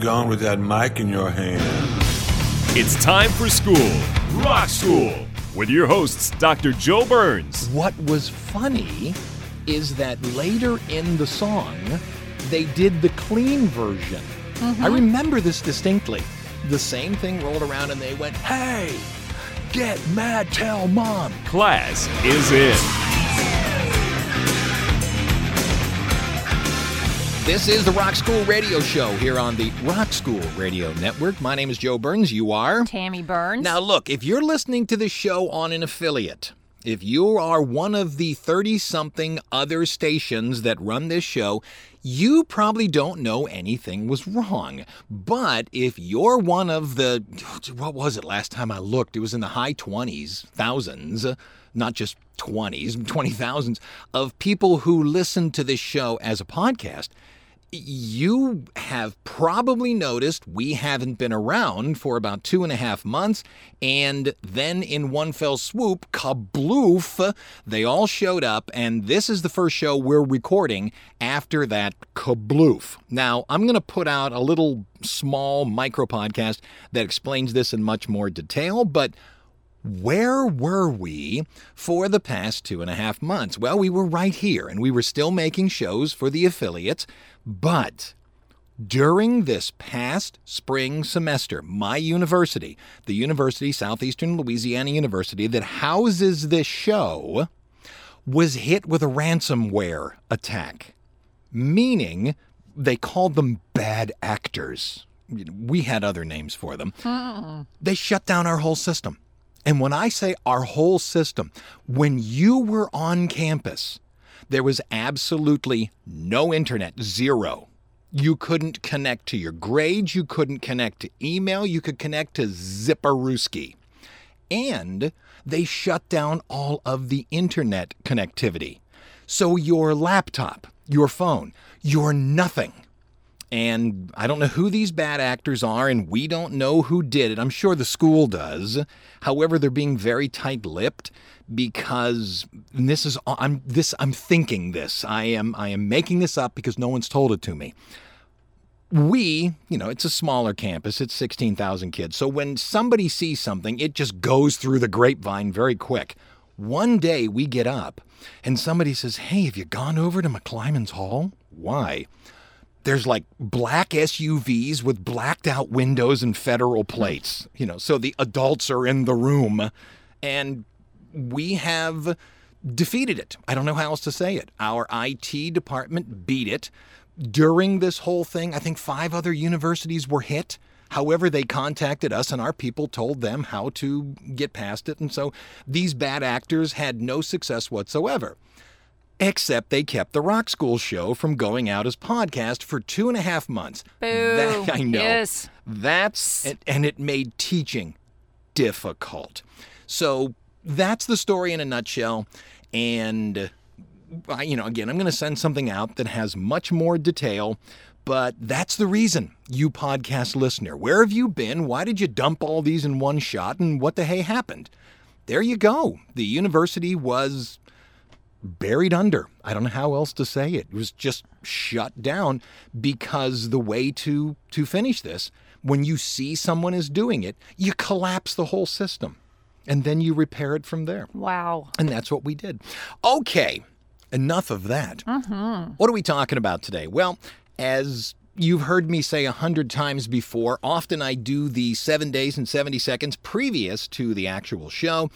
Where you going with that mic in your hand? It's time for school, Rock School, with your hosts, Dr. Joe Burns. What was funny is that later in the song, they did the clean version. I mm-hmm. remember this distinctly. The same thing rolled around and they went, Hey, get mad, tell mom. Class is in. This is the Rock School Radio Show here on the Rock School Radio Network. My name is Joe Burns. You are? Tammy Burns. Now, look, if you're listening to the show on an affiliate, if you are one of the 30 something other stations that run this show, you probably don't know anything was wrong. But if you're one of the, what was it last time I looked? It was in the high 20s, thousands, not just 20s, 20,000s of people who listen to this show as a podcast you have probably noticed we haven't been around for about two and a half months, and then in one fell swoop, kabloof, they all showed up, and this is the first show we're recording after that kabloof. Now, I'm going to put out a little small micro podcast that explains this in much more detail, but where were we for the past two and a half months? Well, we were right here and we were still making shows for the affiliates, but during this past spring semester, my university, the University Southeastern Louisiana University that houses this show, was hit with a ransomware attack, meaning they called them bad actors. We had other names for them. Hmm. They shut down our whole system. And when I say our whole system, when you were on campus, there was absolutely no internet, zero. You couldn't connect to your grades, you couldn't connect to email, you could connect to Zipperooski. And they shut down all of the internet connectivity. So your laptop, your phone, your nothing. And I don't know who these bad actors are, and we don't know who did it. I'm sure the school does. However, they're being very tight-lipped because this is I'm this I'm thinking this. I am I am making this up because no one's told it to me. We, you know, it's a smaller campus. It's 16,000 kids. So when somebody sees something, it just goes through the grapevine very quick. One day we get up and somebody says, "Hey, have you gone over to McClymonds Hall?" Why? There's like black SUVs with blacked out windows and federal hmm. plates, you know, so the adults are in the room and we have defeated it. I don't know how else to say it. Our IT department beat it. During this whole thing, I think five other universities were hit. However, they contacted us and our people told them how to get past it. And so these bad actors had no success whatsoever except they kept the Rock School show from going out as podcast for two and a half months. Boo. That, I know. Yes. That's and, and it made teaching difficult. So that's the story in a nutshell. And I, you know, again, I'm going to send something out that has much more detail. But that's the reason, you podcast listener. Where have you been? Why did you dump all these in one shot? And what the hey happened? There you go. The university was buried under. I don't know how else to say it. It was just shut down because the way to to finish this, when you see someone is doing it, you collapse the whole system. And then you repair it from there. Wow. And that's what we did. Okay, enough of that. Mm-hmm. What are we talking about today? Well, as you've heard me say a hundred times before, often I do the seven days and 70 seconds previous to the actual show.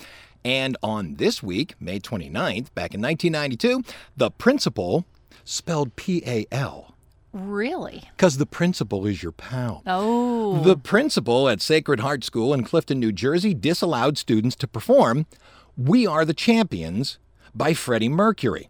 And on this week, May 29th, back in 1992, the principal, spelled P A L, Really? because the principal is your pal. Oh. The principal at Sacred Heart School in Clifton, New Jersey, disallowed students to perform We Are the Champions by Freddie Mercury.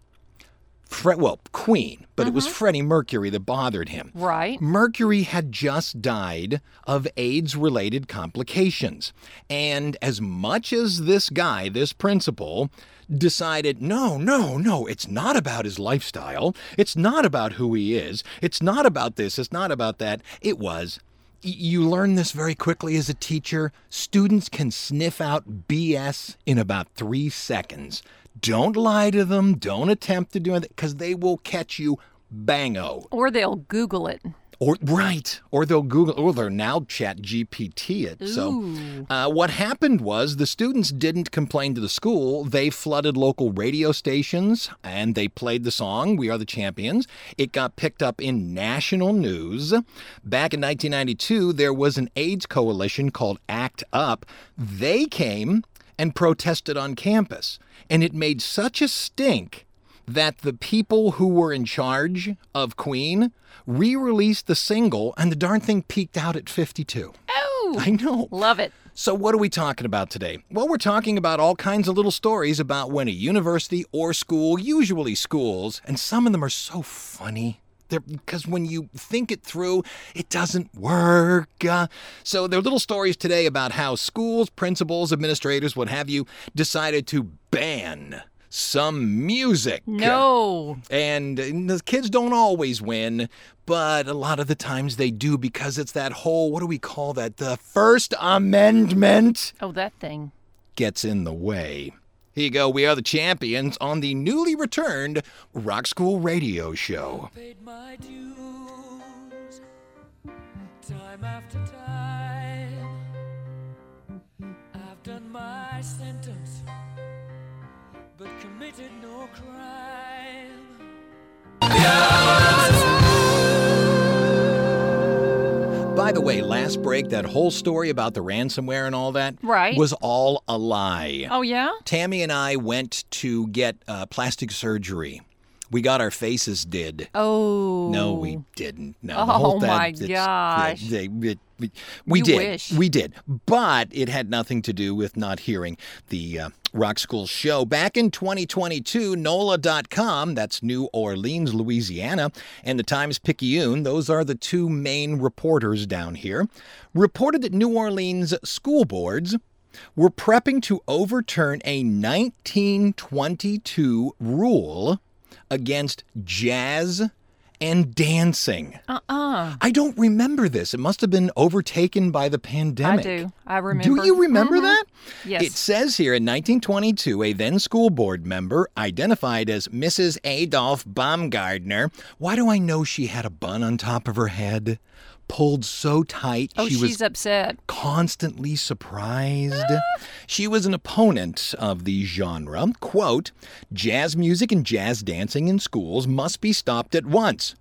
Fre- well, Queen, but it was mm-hmm. Freddie Mercury that bothered him. Right. Mercury had just died of AIDS related complications. And as much as this guy, this principal, decided, no, no, no, it's not about his lifestyle. It's not about who he is. It's not about this. It's not about that. It was. You learn this very quickly as a teacher. Students can sniff out BS in about three seconds. Don't lie to them. Don't attempt to do anything because they will catch you bango. Or they'll Google it. Or right, or they'll Google, or they're now Chat GPT it. So, uh, what happened was the students didn't complain to the school. They flooded local radio stations and they played the song "We Are the Champions." It got picked up in national news. Back in 1992, there was an AIDS coalition called ACT UP. They came and protested on campus, and it made such a stink that the people who were in charge of Queen re released the single, and the darn thing peaked out at 52. Oh, I know. love it. So, what are we talking about today? Well, we're talking about all kinds of little stories about when a university or school, usually schools, and some of them are so funny. They're, because when you think it through, it doesn't work. Uh, so, there are little stories today about how schools, principals, administrators, what have you, decided to ban some music. No. And the kids don't always win, but a lot of the times they do because it's that whole, what do we call that? The First Amendment Oh, that thing. gets in the way. Here you go. We are the champions on the newly returned Rock School Radio Show. paid my dues time after time. I've done my sentence, but committed no crime. The way, last break, that whole story about the ransomware and all that Right. was all a lie. Oh, yeah? Tammy and I went to get uh, plastic surgery. We got our faces did. Oh. No, we didn't. No. Oh, that. my gosh. they- it- we- we did. wish. We did. But it had nothing to do with not hearing the uh, Rock School show. Back in 2022, NOLA.com, that's New Orleans, Louisiana, and the Times Picayune, those are the two main reporters down here, reported that New Orleans school boards were prepping to overturn a 1922 rule against jazz and dancing. Uh-uh. I don't remember this. It must have been overtaken by the pandemic. I do. I remember. Do you remember Mhm. that? Yes. It says here in 1922, a then school board member identified as Mrs. Adolph Baumgardner. Why do I know she had a bun on top of her head? Pulled so tight Oh, she she's was upset. constantly surprised. she was an opponent of the genre. Quote, jazz music and jazz dancing in schools must be stopped at once.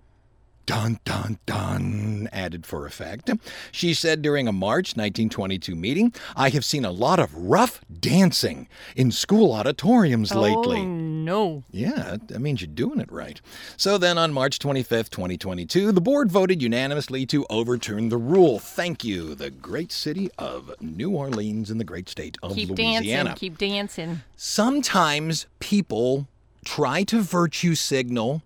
Dun, dun, dun, added for effect. She said during a March 1922 meeting, I have seen a lot of rough dancing in school auditoriums lately. Oh, no. Yeah, that means you're doing it right. So then on March 25th, 2022, the board voted unanimously to overturn the rule. Thank you, the great city of New Orleans in the great state of Keep Louisiana. dancing. Keep dancing. Sometimes people try to virtue signal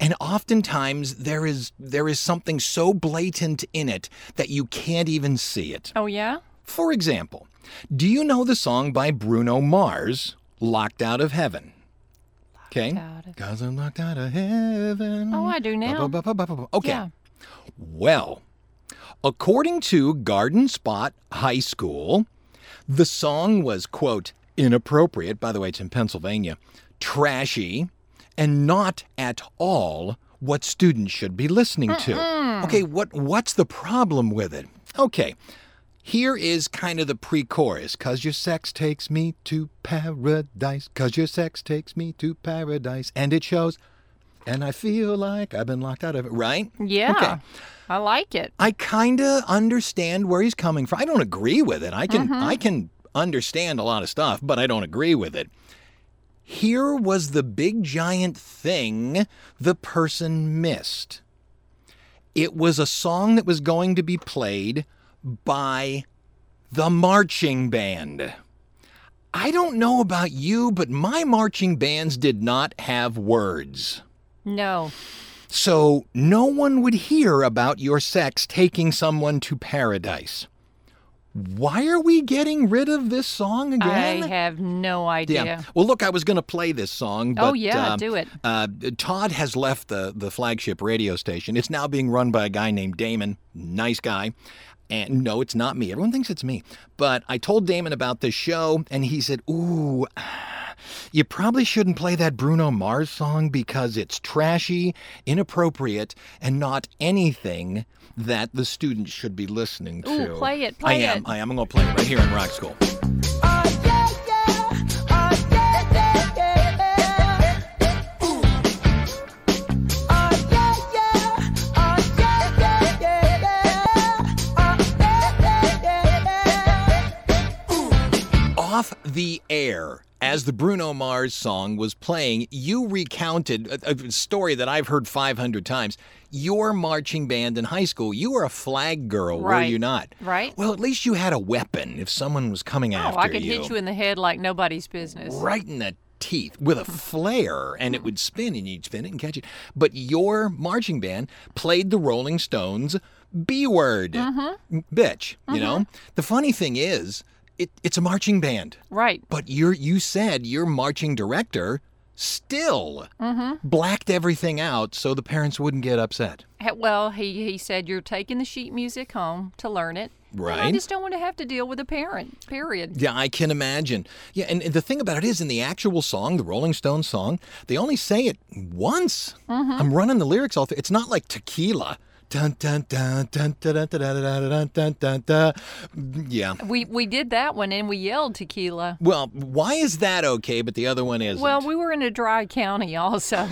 and oftentimes there is there is something so blatant in it that you can't even see it. Oh, yeah? For example, do you know the song by Bruno Mars, Locked Out of Heaven? Okay. out of- Cause I'm locked out of heaven. Oh, I do now. Ba, ba, ba. Okay. Yeah. Well, according to Garden Spot High School, the song was, quote, inappropriate. By the way, it's in Pennsylvania, trashy, and not at all what students should be listening to. Okay, what what's the problem with it? Okay. Here is kind of the pre chorus. Cause your sex takes me to paradise. Cause your sex takes me to paradise. And it shows. And I feel like I've been locked out of it, right? Yeah. Okay. I like it. I kind of understand where he's coming from. I don't agree with it. I can mm-hmm. I can understand a lot of stuff, but I don't agree with it. Here was the big giant thing the person missed. It was a song that was going to be played by the marching band. I don't know about you, but my marching bands did not have words. No. So no one would hear about your sex taking someone to paradise. Why are we getting rid of this song again? I have no idea. Yeah. Well, look, I was going to play this song, but Oh, yeah, uh, do it. Uh, Todd has left the the flagship radio station. It's now being run by a guy named Damon. Nice guy. And no, it's not me. Everyone thinks it's me. But I told Damon about this show, and he said, "Ooh." You probably shouldn't play that Bruno Mars song because it's trashy, inappropriate, and not anything that the students should be listening to. Ooh, play it, I am. it. I am. I'm going to play it right here in Rock School. The air as the Bruno Mars song was playing, you recounted a, a story that I've heard 500 times. Your marching band in high school, you were a flag girl, were you not? Right. Well, at least you had a weapon if someone was coming after. Oh, after I could hit you in the head like nobody's business. right in the teeth with a flare and it would spin and you'd spin it and catch it. But your marching band played the Rolling Stones B word. Mm-hmm. Bitch, you know? Mm-hmm. The funny thing is, it, it's a marching band. Right. But you're you said your marching director still mm-hmm. blacked everything out so the parents wouldn't get upset. Well, he, he said you're taking the sheet music home to learn it. and I just don't want to have to deal with a parent, period. Yeah, I can imagine. Yeah, and and the thing about it is, in the actual song, the Rolling Stones song, they only say it once. Mm-hmm. I'm running the lyrics all through. It's not like tequila. Dun, dun, dun, dun, dun, dun, dun, dun, dun, dun, dun, dun, dun. Yeah. We we did that one and we yelled tequila. Well, why is that okay, but the other one isn't? Well, we were in a dry county also.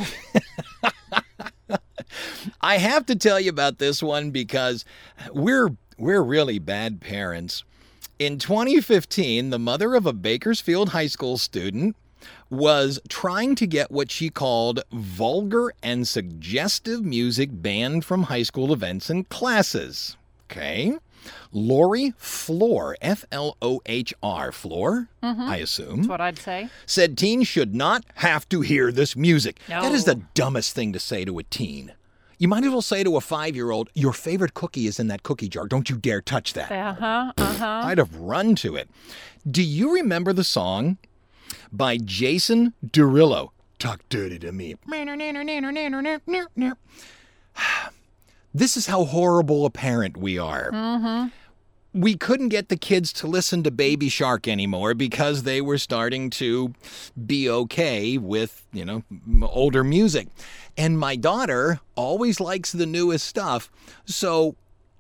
I have to tell you about this one because we're we're really bad parents. In 2015, the mother of a Bakersfield High School student was trying to get what she called vulgar and suggestive music banned from high school events and classes. Okay? Lori Flohr, F L O H R, Floor, I assume That's what I'd say. said teens should not have to hear this music. That is the dumbest thing to say to a teen. You might as well say to a five year old, Your favorite cookie is in that cookie jar. Don't you dare touch that. Uh huh. Uh huh. I'd have run to it. Do you remember the song by Jason Derulo? Talk dirty to me. This is how horrible a parent we are. Mm-hmm. We couldn't get the kids to listen to Baby Shark anymore because they were starting to be okay with, you know, older music. And my daughter always likes the newest stuff. So,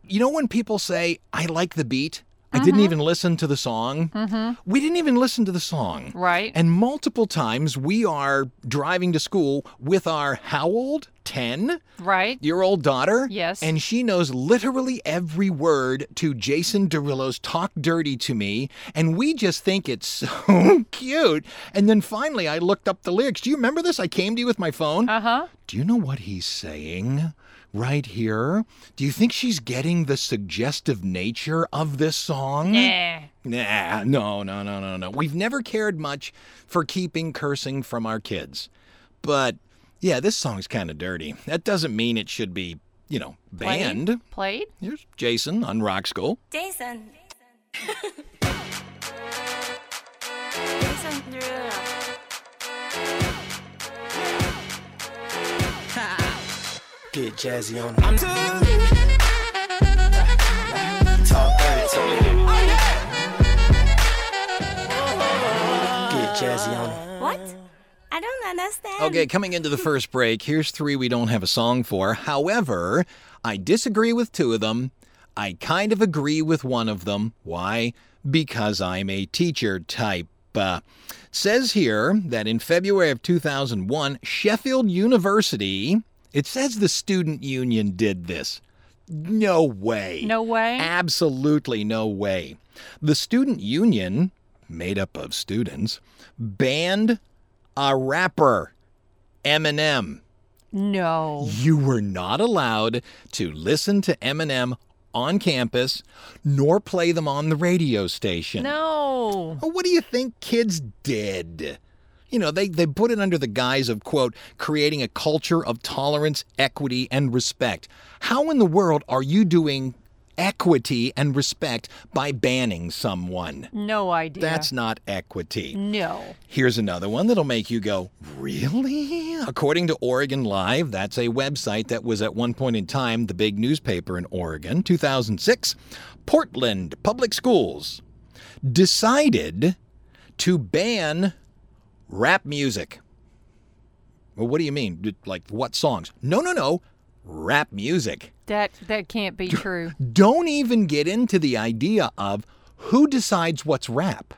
you know, when people say, I like the beat, I didn't even listen to the song. We didn't even listen to the song. Right. And multiple times we are driving to school with our how old? 10? Right. Your old daughter? Yes. And she knows literally every word to Jason Derulo's Talk Dirty to Me. And we just think it's so cute. And then finally I looked up the lyrics. Do you remember this? I came to you with my phone. Uh huh. Do you know what he's saying right here? Do you think she's getting the suggestive nature of this song? Nah. Nah, no, no, no, no, no. We've never cared much for keeping cursing from our kids. But yeah, this song's kind of dirty. That doesn't mean it should be, you know, banned. Played? Played? Here's Jason on Rock School. Jason. Jason Derulo. Get jazzy on it. I'm Talk dirty to me. Get jazzy on it. What? I don't understand. Okay, coming into the first break, here's three we don't have a song for. However, I disagree with two of them. I kind of agree with one of them. Why? Because I'm a teacher type. Uh, says here that in February of 2001, Sheffield University, it says the student union did this. No way. No way. Absolutely no way. The student union, made up of students, banned a rapper, Eminem. No. You were not allowed to listen to Eminem on campus nor play them on the radio station. No. What do you think kids did? You know, they, they put it under the guise of, quote, creating a culture of tolerance, equity, and respect. How in the world are you doing equity and respect by banning someone? No idea. That's not equity. no. Here's another one that'll make you go, Really? According to Oregon Live, that's a website that was at one point in time the big newspaper in Oregon, 2006, Portland Public Schools decided to ban rap music. Well, what do you mean? Like what songs? No, no, no. Rap music. That that can't be true. Don't even get into the idea of who decides what's rap.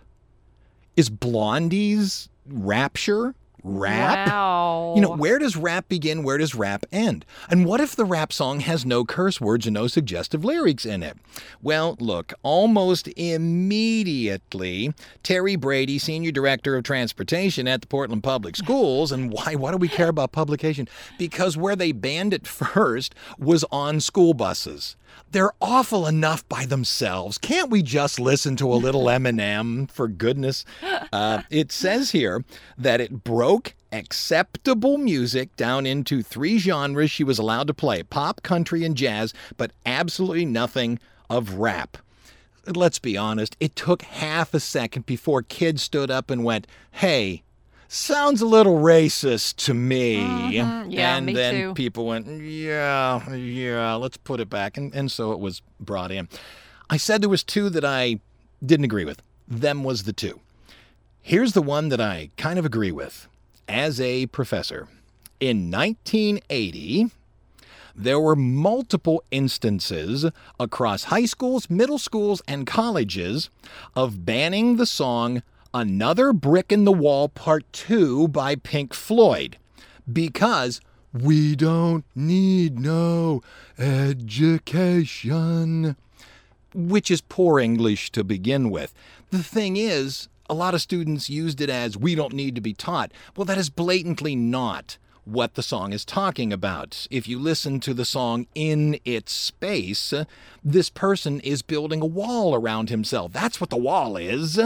Is Blondie's Rapture rap? Wow. You know, where does rap begin? Where does rap end? And what if the rap song has no curse words and no suggestive lyrics in it? Well, look, almost immediately, Terry Brady, Senior Director of Transportation at the Portland Public Schools, and why, why do we care about publication? Because where they banned it first was on school buses. They're awful enough by themselves. Can't we just listen to a little Eminem, for goodness? Uh, it says here that it broke acceptable music down into three genres she was allowed to play pop, country, and jazz, but absolutely nothing of rap. Let's be honest, it took half a second before kids stood up and went, Hey, sounds a little racist to me. Mhm. Yeah, and me then too. people went, Yeah, yeah, let's put it back. And, and so it was brought in. I said there was two that I didn't agree with. Them was the two. Here's the one that I kind of agree with. As a professor, in 1980, there were multiple instances across high schools, middle schools, and colleges of banning the song Another Brick in the Wall Part 2 by Pink Floyd because we don't need no education which is poor English to begin with. The thing is, a lot of students used it as we don't need to be taught. Well, that is blatantly not what the song is talking about. If you listen to the song in its space, this person is building a wall around himself. That's what the wall is.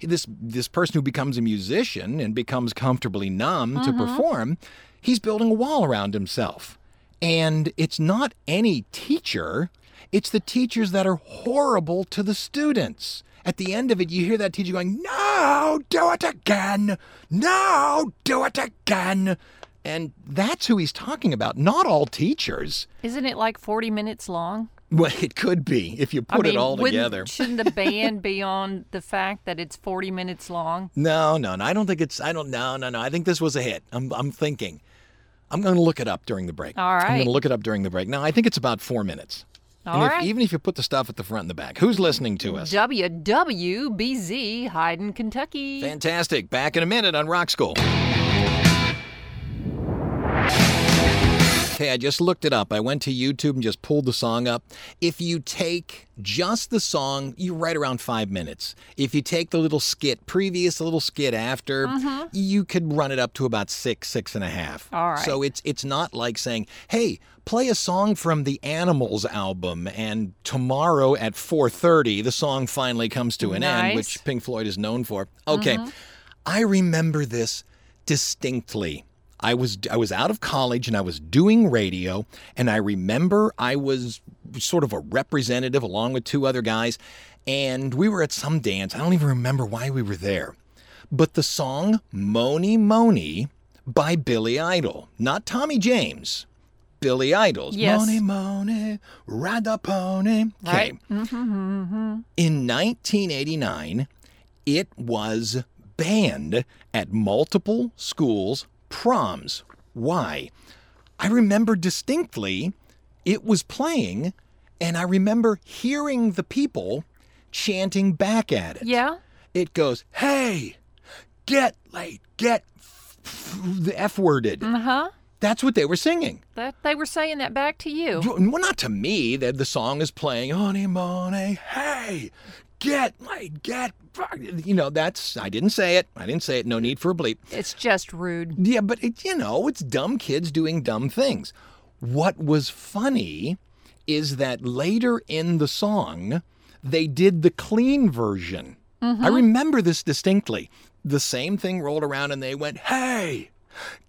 This this person who becomes a musician and becomes comfortably numb to mm-hmm. perform, he's building a wall around himself. And it's not any teacher, it's the teachers that are horrible to the students. At the end of it, you hear that teacher going, No, do it again. No, do it again. And that's who he's talking about, not all teachers. Isn't it like 40 minutes long? Well, it could be if you I put mean, it all together. Shouldn't the band be on the fact that it's 40 minutes long? No, no, no. I don't think it's. I don't. No, no, no. I think this was a hit. I'm. I'm thinking. I'm going to look it up during the break. All I'm going to look it up during the break. Now, I think it's about four minutes. All if, right. even if you put the stuff at the front and the back, who's listening to us? WWBZ, Hyden, Kentucky. Fantastic. Back in a minute on Rock School. Okay, I just looked it up. I went to YouTube and just pulled the song up. If you take just the song, you're right around five minutes. If you take the little skit previous, the little skit after, mm-hmm. you could run it up to about six, six and a half. All right. So it's it's not like saying, "Hey, play a song from the Animals album," and tomorrow at 4:30, the song finally comes to an end, which Pink Floyd is known for. Okay, mm-hmm. I remember this distinctly. I was I was out of college and I was doing radio, and I remember I was sort of a representative along with two other guys, and we were at some dance. I don't even remember why we were there, but the song "Mony Mony" by Billy Idol, not Tommy James. Billy Idol's Yes. Mony Mony, ride the pony. Okay. Right. Mm-hmm, In 1989, it was banned at multiple schools' proms. Why? I remember distinctly it was playing, and I remember hearing the people chanting back at it. Yeah. It goes, Hey, get late, get f- f- the F worded. Uh huh. That's what they were singing. That they were saying that back to you. Well, not to me. That the song is playing, honey, money, hey, get my get, fuck-" you know, that's, I didn't say it. I didn't say it. No need for a bleep. It's just rude. Yeah, but it, you know, it's dumb kids doing dumb things. What was funny is that later in the song, they did the clean version. I mm-hmm. remember this distinctly. The same thing rolled around and they went, Hey,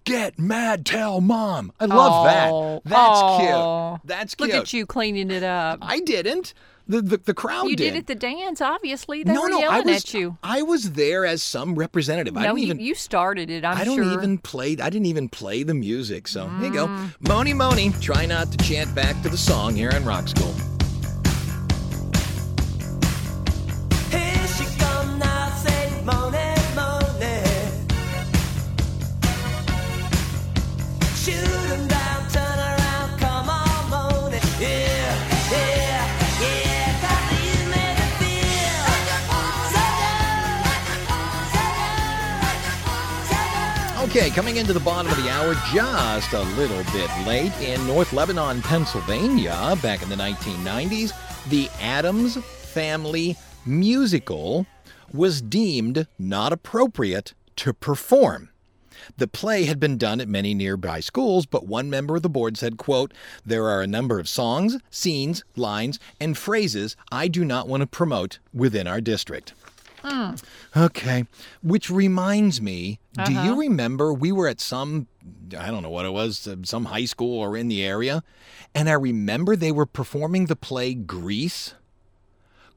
get mad, tell mom. I love Oh, that. That's oh. cute. That's cute. Look at you cleaning it up. I didn't. The, the, the crowd You did. did at the dance, obviously. They no, were no, yelling I was, at you. I was there as some representative. I no, don't you, even. you started it, I'm I don't sure. even play. I didn't even play the music. So here you go, Mm. Mony Mony. Try not to chant back to the song here on Rock School. Okay, coming into the bottom of the hour, just a little bit late in North Lebanon, Pennsylvania, back in the 1990s, the Addams Family musical was deemed not appropriate to perform. The play had been done at many nearby schools, but one member of the board said, quote, There are a number of songs, scenes, lines, and phrases I do not want to promote within our district. Hmm. Okay. Which reminds me, do you uh-huh. remember we were at some, I don't know what it was, uh, some high school or in the area, and I remember they were performing the play Grease?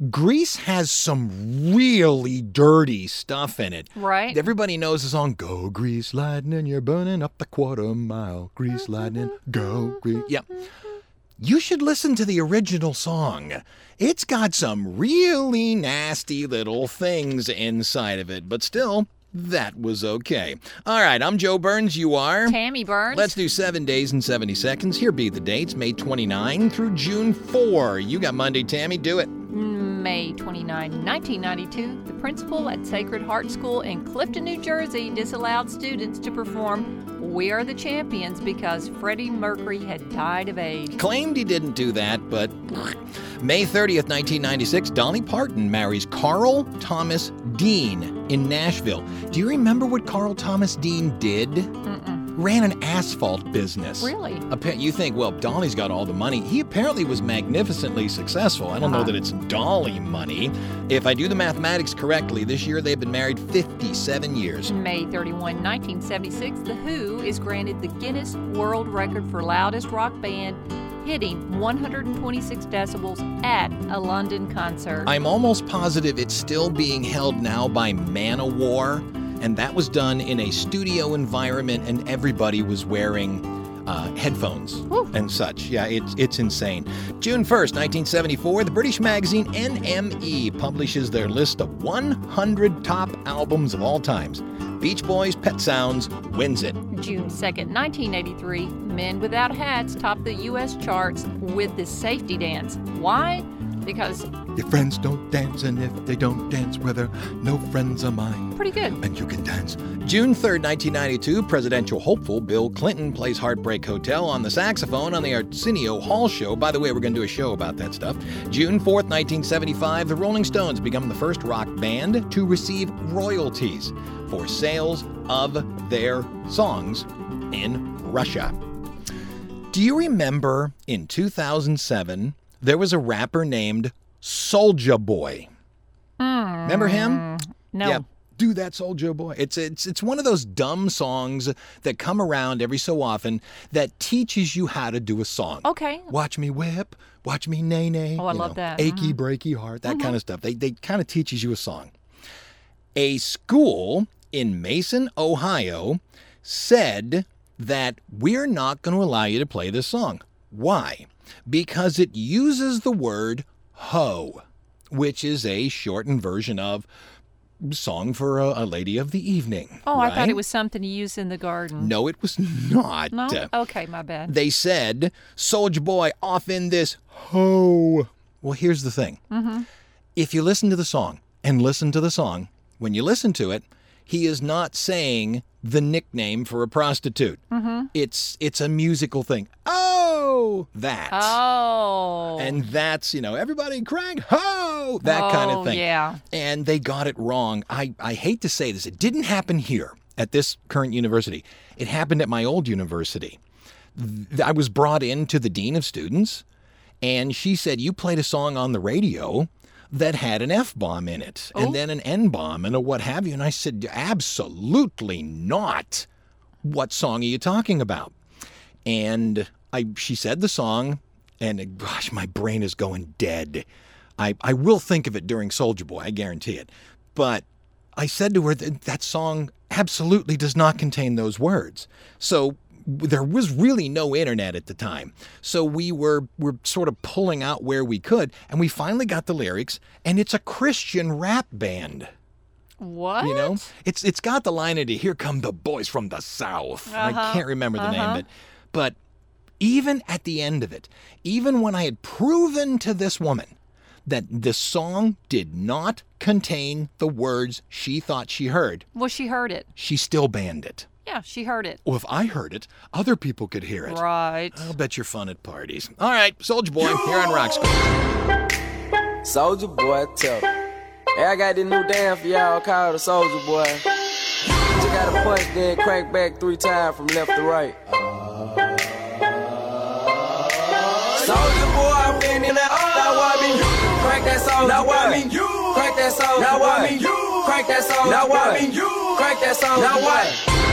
Grease has some really dirty stuff in it. Right. Everybody knows the song Go Grease Lightning, you're burning up the quarter mile. Grease mm-hmm. Lightning, go Grease. Yep. You should listen to the original song. It's got some really nasty little things inside of it, but still, that was okay. All right, I'm Joe Burns. You are? Tammy Burns. Let's do seven days and 70 seconds. Here be the dates May 29 through June 4. You got Monday, Tammy. Do it. Mm, May 29, 1992, the principal at Sacred Heart School in Clifton, New Jersey, disallowed students to perform We Are the Champions because Freddie Mercury had died of AIDS. Claimed he didn't do that, but May 30th, 1996, Dolly Parton marries Carl Thomas Dean in Nashville. Do you remember what Carl Thomas Dean did? Ran an asphalt business. Really? You think, well, Dolly's got all the money. He apparently was magnificently successful. I don't know Uh-huh. that it's Dolly money. If I do the mathematics correctly, this year they've been married 57 years. May 31, 1976, The Who is granted the Guinness World Record for loudest rock band, hitting 126 decibels at a London concert. I'm almost positive it's still being held now by Manowar, and that was done in a studio environment, and everybody was wearing uh, headphones and such. Yeah, it's it's insane. June 1st, 1974, the British magazine NME publishes their list of 100 top albums of all times. Beach Boys' Pet Sounds wins it. June 2nd, 1983, Men Without Hats topped the U.S. charts with the safety dance. Why? Because Your friends don't dance, and if they don't dance, well, they're no friends of mine. pretty good. and you can dance. June 3rd, 1992, presidential hopeful Bill Clinton plays Heartbreak Hotel on the saxophone on the Arsenio Hall show. By the way, we're going to do a show about that stuff. June 4th, 1975, the Rolling Stones become the first rock band to receive royalties for sales of their songs in Russia. Do you remember in 2007 there was a rapper named Soulja Boy? Remember him? No. Yeah. Do that Soulja Boy. It's it's it's one of those dumb songs that come around every so often that teaches you how to do a song. Okay. Watch me whip, watch me nay nay. Oh, I love know, that. Mm-hmm. Achy breaky heart, that kind of stuff. They they kind of teaches you a song. A school in Mason, Ohio said that we're not going to allow you to play this song. Why? Because it uses the word hoe, which is a shortened version of song for a, a lady of the evening. Oh, I thought it was something you use in the garden. No, it was not. No? Okay, my bad. They said, Soulja Boy, off in this hoe. Well, here's the thing. Mm-hmm. If you listen to the song and listen to the song, when you listen to it, he is not saying the nickname for a prostitute. Mm-hmm. It's it's a musical thing. Oh, that. Oh. And that's, you know, everybody crying, ho, that kind of Oh, thing. yeah. And they got it wrong. I, I hate to say this, it didn't happen here at this current university. It happened at my old university. I was brought in to the dean of students, And she said, You played a song on the radio that had an F bomb in it Oh. and then an N bomb and a what have you. And I said, Absolutely not. What song are you talking about? And I, she said the song, and gosh, my brain is going dead. I, I will think of it during Soulja Boy, I guarantee it. But I said to her that that song absolutely does not contain those words. So there was really no internet at the time. So we were were sort of pulling out where we could, and we finally got the lyrics, and it's a Christian rap band. What? You know, it's it's got the line in it. Here come the boys from the south. I uh-huh. can't remember the name of uh-huh. it, but even at the end of it, even when I had proven to this woman that the song did not contain the words she thought she heard, Well, she heard it. she still banned it. Yeah, she heard it. Well, if I heard it, other people could hear it. Right. I'll bet you're fun at parties. All right, Soulja Boy, here on Rock School. Soldier boy, tell. Hey, I got this new dance for y'all called the Soulja Boy. You gotta punch, then crank back three times from left to right. Soldier Crank that soldier Now what me? You. Crank that soldier Now what me? You. Crank that soldier Now what me? You. Crank that soldier Now what?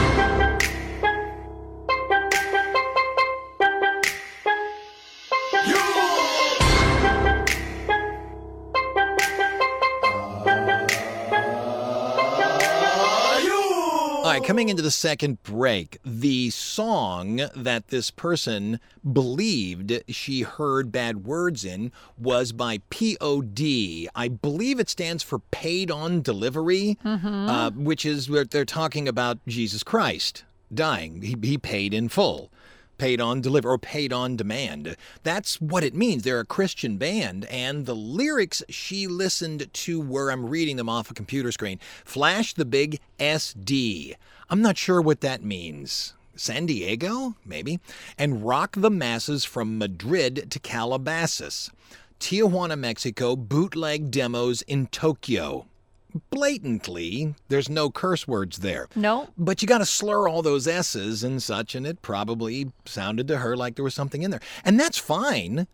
Coming into the second break, the song that this person believed she heard bad words in was by POD. I believe it stands for Paid on Delivery, uh, which is where they're talking about Jesus Christ dying. He, he paid in full. Paid on deliver or paid on demand. That's what it means. They're a Christian band, and the lyrics she listened to were I'm reading them off a computer screen. Flash the big SD. I'm not sure what that means. San Diego, maybe, and rock the masses from Madrid to Calabasas. Tijuana, Mexico, bootleg demos in Tokyo. Blatantly, there's no curse words there. No. But you got to slur all those S's and such, and it probably sounded to her like there was something in there. And that's fine,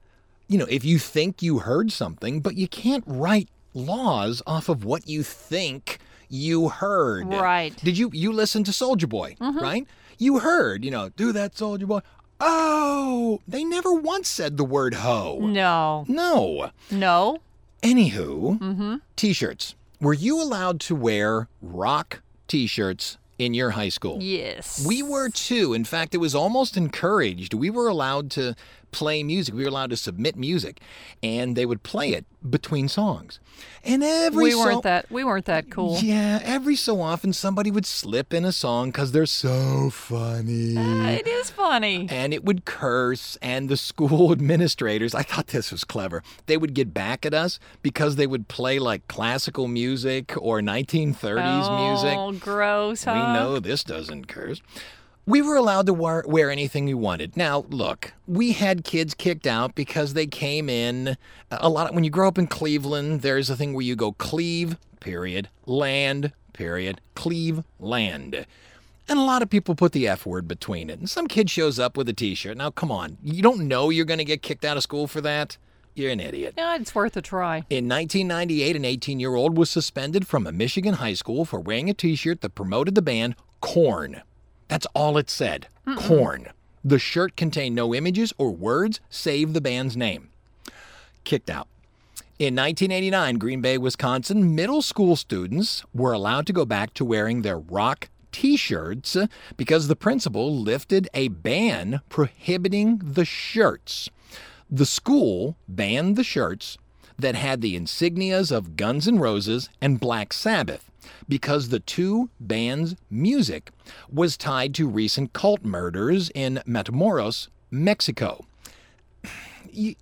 you know, if you think you heard something, but you can't write laws off of what you think you heard. Right. Did you you listen to Soulja Boy, right? You heard, you know, do that Soulja Boy. Oh, they never once said the word ho. No. No. No. Anywho, mm-hmm. t-shirts. Were you allowed to wear rock t-shirts in your high school? Yes. We were too. In fact, it was almost encouraged. We were allowed to play music. We were allowed to submit music, and they would play it between songs. And every We so- weren't that. We weren't that cool. Yeah, every so often somebody would slip in a song because they're so funny. Uh, It is funny. and it would curse and the school administrators i thought this was clever they would get back at us because they would play like classical music or 1930s music Oh, gross, huh? we know this doesn't curse we were allowed to wear, wear anything we wanted. Now, look, we had kids kicked out because they came in uh, a lot. when you grow up in Cleveland, there's a thing where you go cleave, period, land, period, cleave, land. And a lot of people put the F word between it. And some kid shows up with a t shirt. Now, come on. You don't know you're going to get kicked out of school for that? You're an idiot. Yeah, it's worth a try. In 1998, an 18 year old was suspended from a Michigan high school for wearing a t shirt that promoted the band Korn. That's all it said Korn. The shirt contained no images or words save the band's name. Kicked out. In 1989, Green Bay, Wisconsin, middle school students were allowed to go back to wearing their rock t shirts because the principal lifted a ban prohibiting the shirts. The school banned the shirts that had the insignias of Guns N' Roses and Black Sabbath because the two bands' music was tied to recent cult murders in Matamoros, Mexico. You,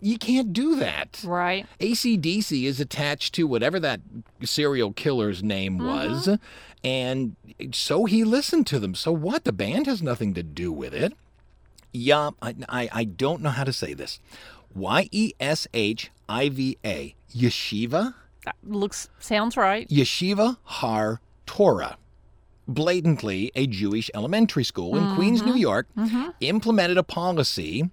you can't do that. Right. ACDC is attached to whatever that serial killer's name mm-hmm. was, and so he listened to them. So what? The band has nothing to do with it. Yeah, I, I, I don't know how to say this. Y E S H I V A. Yeshiva? That looks sounds right. Yeshiva Har Torah. Blatantly a Jewish elementary school in Queens, New mm-hmm. York, mm-hmm. implemented a policy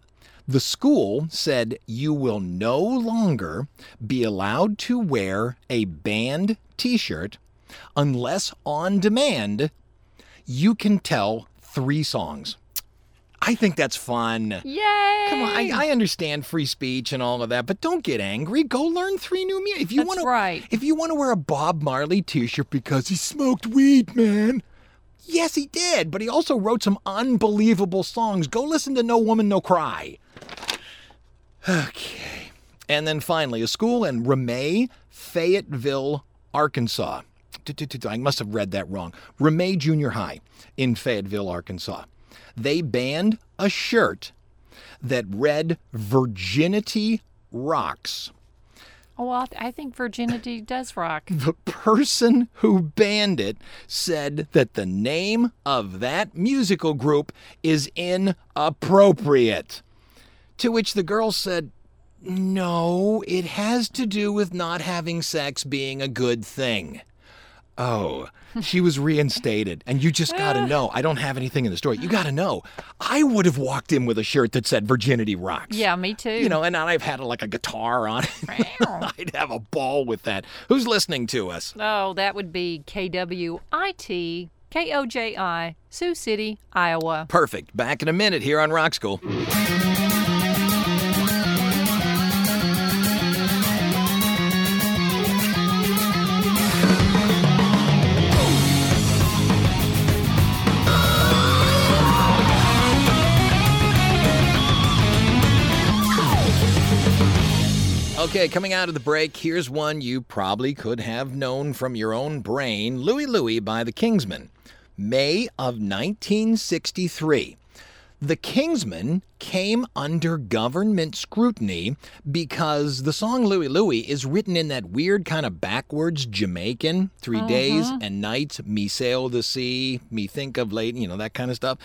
The school said you will no longer be allowed to wear a band t shirt unless on demand you can tell three songs. I think that's fun. Yay! Come on, I, I understand free speech and all of that, but don't get angry. Go learn three new music. If you want to, right. If you want to wear a Bob Marley T-shirt because he smoked weed, man. Yes, he did, but he also wrote some unbelievable songs. Go listen to No Woman, No Cry. Okay. And then finally, a school in Ramay, Fayetteville, Arkansas. I must have read that wrong. Ramay Junior High in Fayetteville, Arkansas. They banned a shirt that read Virginity Rocks. Oh, well, I think virginity does rock. The person who banned it said that the name of that musical group is inappropriate. To which the girl said, No, it has to do with not having sex being a good thing. Oh, she was reinstated. And you just got to know. I don't have anything in the story. You got to know. I would have walked in with a shirt that said Virginity Rocks. Yeah, me too. You know, and I've had like a guitar on it. I'd have a ball with that. Who's listening to us? Oh, that would be KWIT KOJI, Sioux City, Iowa. Perfect. Back in a minute here on Rock School. Okay, coming out of the break, here's one you probably could have known from your own brain Louie Louie by the Kingsmen. May of 1963. The Kingsmen came under government scrutiny because the song Louie Louie is written in that weird kind of backwards Jamaican, 3 mm-hmm. days and nights, me sail the sea, me think of late, you know, that kind of stuff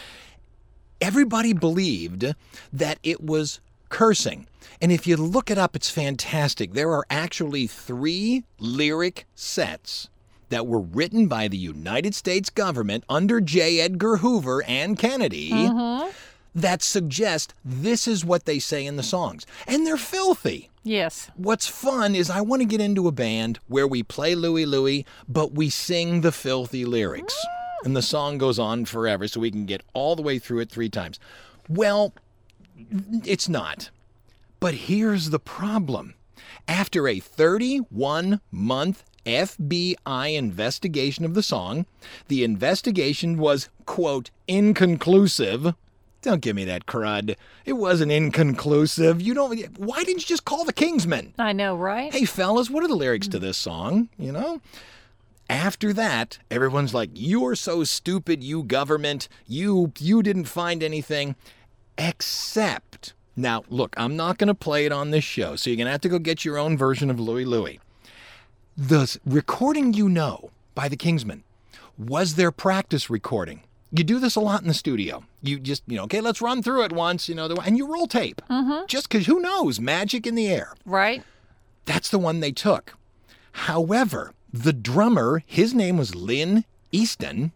everybody believed that it was cursing. And if you look it up, it's fantastic. There are actually three lyric sets that were written by the United States government under J. Edgar Hoover and Kennedy mm-hmm. that suggest this is what they say in the songs. And they're filthy. Yes. What's fun is I want to get into a band where we play Louie Louie, but we sing the filthy lyrics. And the song goes on forever, so we can get all the way through it three times. Well, it's not. But here's the problem. After a 31 month FBI investigation of the song, the investigation was, quote, inconclusive. Don't give me that crud. It wasn't inconclusive. You don't. Why didn't you just call the Kingsmen? I know, right? Hey, fellas, what are the lyrics to this song? You know? After that, everyone's like, "You're so stupid, you government. You you didn't find anything." Except now, look, I'm not going to play it on this show, so you're going to have to go get your own version of Louie Louie. The recording you know by the Kingsmen was their practice recording. You do this a lot in the studio. You just, you know, okay, let's run through it once, you know, the- and you roll tape. Mm-hmm. Just because who knows? Magic in the air. Right? That's the one they took. However, the drummer, his name was Lynn Easton,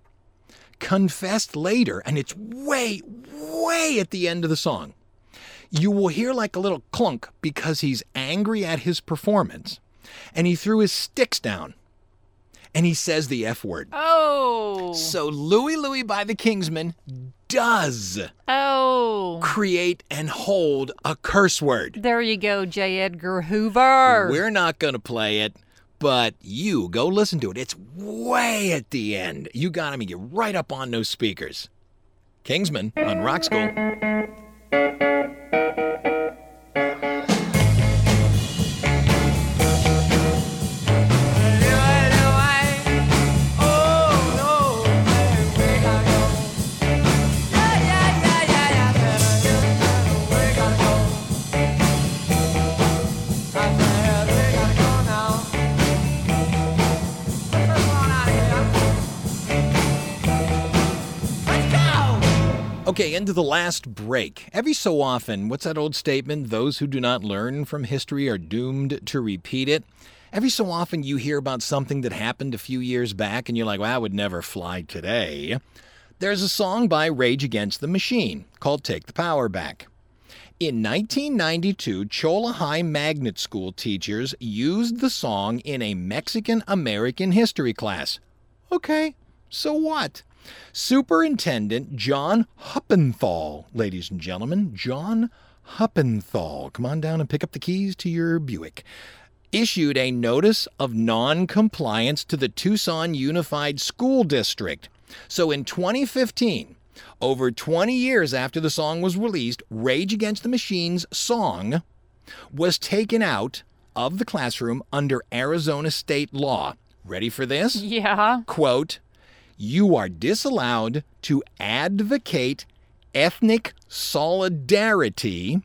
confessed later, and it's way, way at the end of the song. You will hear like a little clunk because he's angry at his performance, and he threw his sticks down, and he says the F word. Oh. So Louie Louie by the Kingsmen does Oh. create and hold a curse word. There you go, J. Edgar Hoover. We're not going to play it, but you go listen to it. It's way at the end. You got to get right up on those speakers. Kingsmen on Rock School. The last break. Every so often, what's that old statement? Those who do not learn from history are doomed to repeat it. Every so often, you hear about something that happened a few years back, and you're like, well, that would never fly today. There's a song by Rage Against the Machine called Take the Power Back. In 1992, Cholla High Magnet School teachers used the song in a Mexican American history class. Okay, so what? Superintendent John Huppenthal, ladies and gentlemen, John Huppenthal, come on down and pick up the keys to your Buick, issued a notice of non-compliance to the Tucson Unified School District. So in 2015, over 20 years after the song was released, Rage Against the Machine's song was taken out of the classroom under Arizona state law. Ready for this? Yeah. Quote, you are disallowed to advocate ethnic solidarity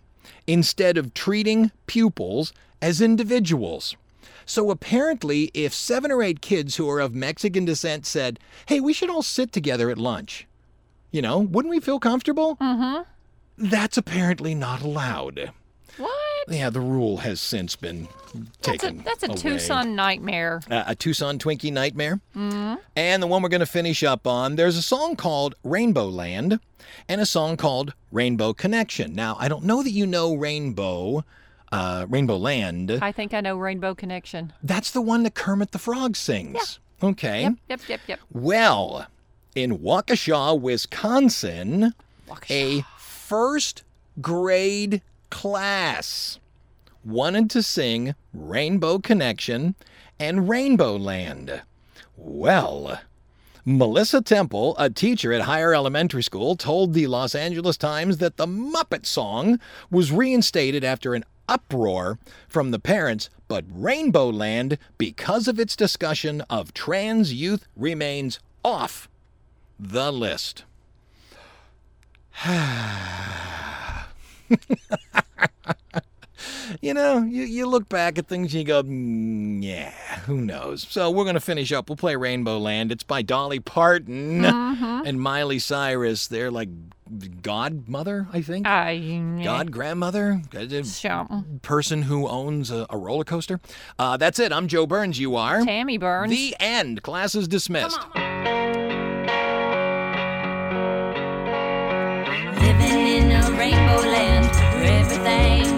instead of treating pupils as individuals. So apparently, if seven or eight kids who are of Mexican descent said, hey, we should all sit together at lunch, you know, wouldn't we feel comfortable? Mm-hmm. That's apparently not allowed. What? Yeah, the rule has since been That's a, taken. that's a. Tucson nightmare. Uh, a Tucson Twinkie nightmare. Mm-hmm. And the one we're going to finish up on, there's a song called Rainbow Land and a song called Rainbow Connection. Now, I don't know that you know Rainbow, uh, Rainbow Land. I think I know Rainbow Connection. That's the one that Kermit the Frog sings. Okay. Yep, yep, yep, yep. Well, in Waukesha, Wisconsin, a first grade class wanted to sing Rainbow Connection and Rainbow Land. Well, Melissa Tempel, a teacher at Heyer Elementary School, told the Los Angeles Times that the Muppet song was reinstated after an uproar from the parents, but Rainbow Land, because of its discussion of trans youth, remains off the list. you know, you, you look back at things and you go, mm, yeah, who knows? So we're going to finish up. We'll play Rainbow Land. It's by Dolly Parton and Miley Cyrus. They're like godmother, I think. I God grandmother, Something. person who owns a, a roller coaster. Uh, that's it. I'm Joe Burns. You are. Tammy Burns. The end. Class is dismissed. Living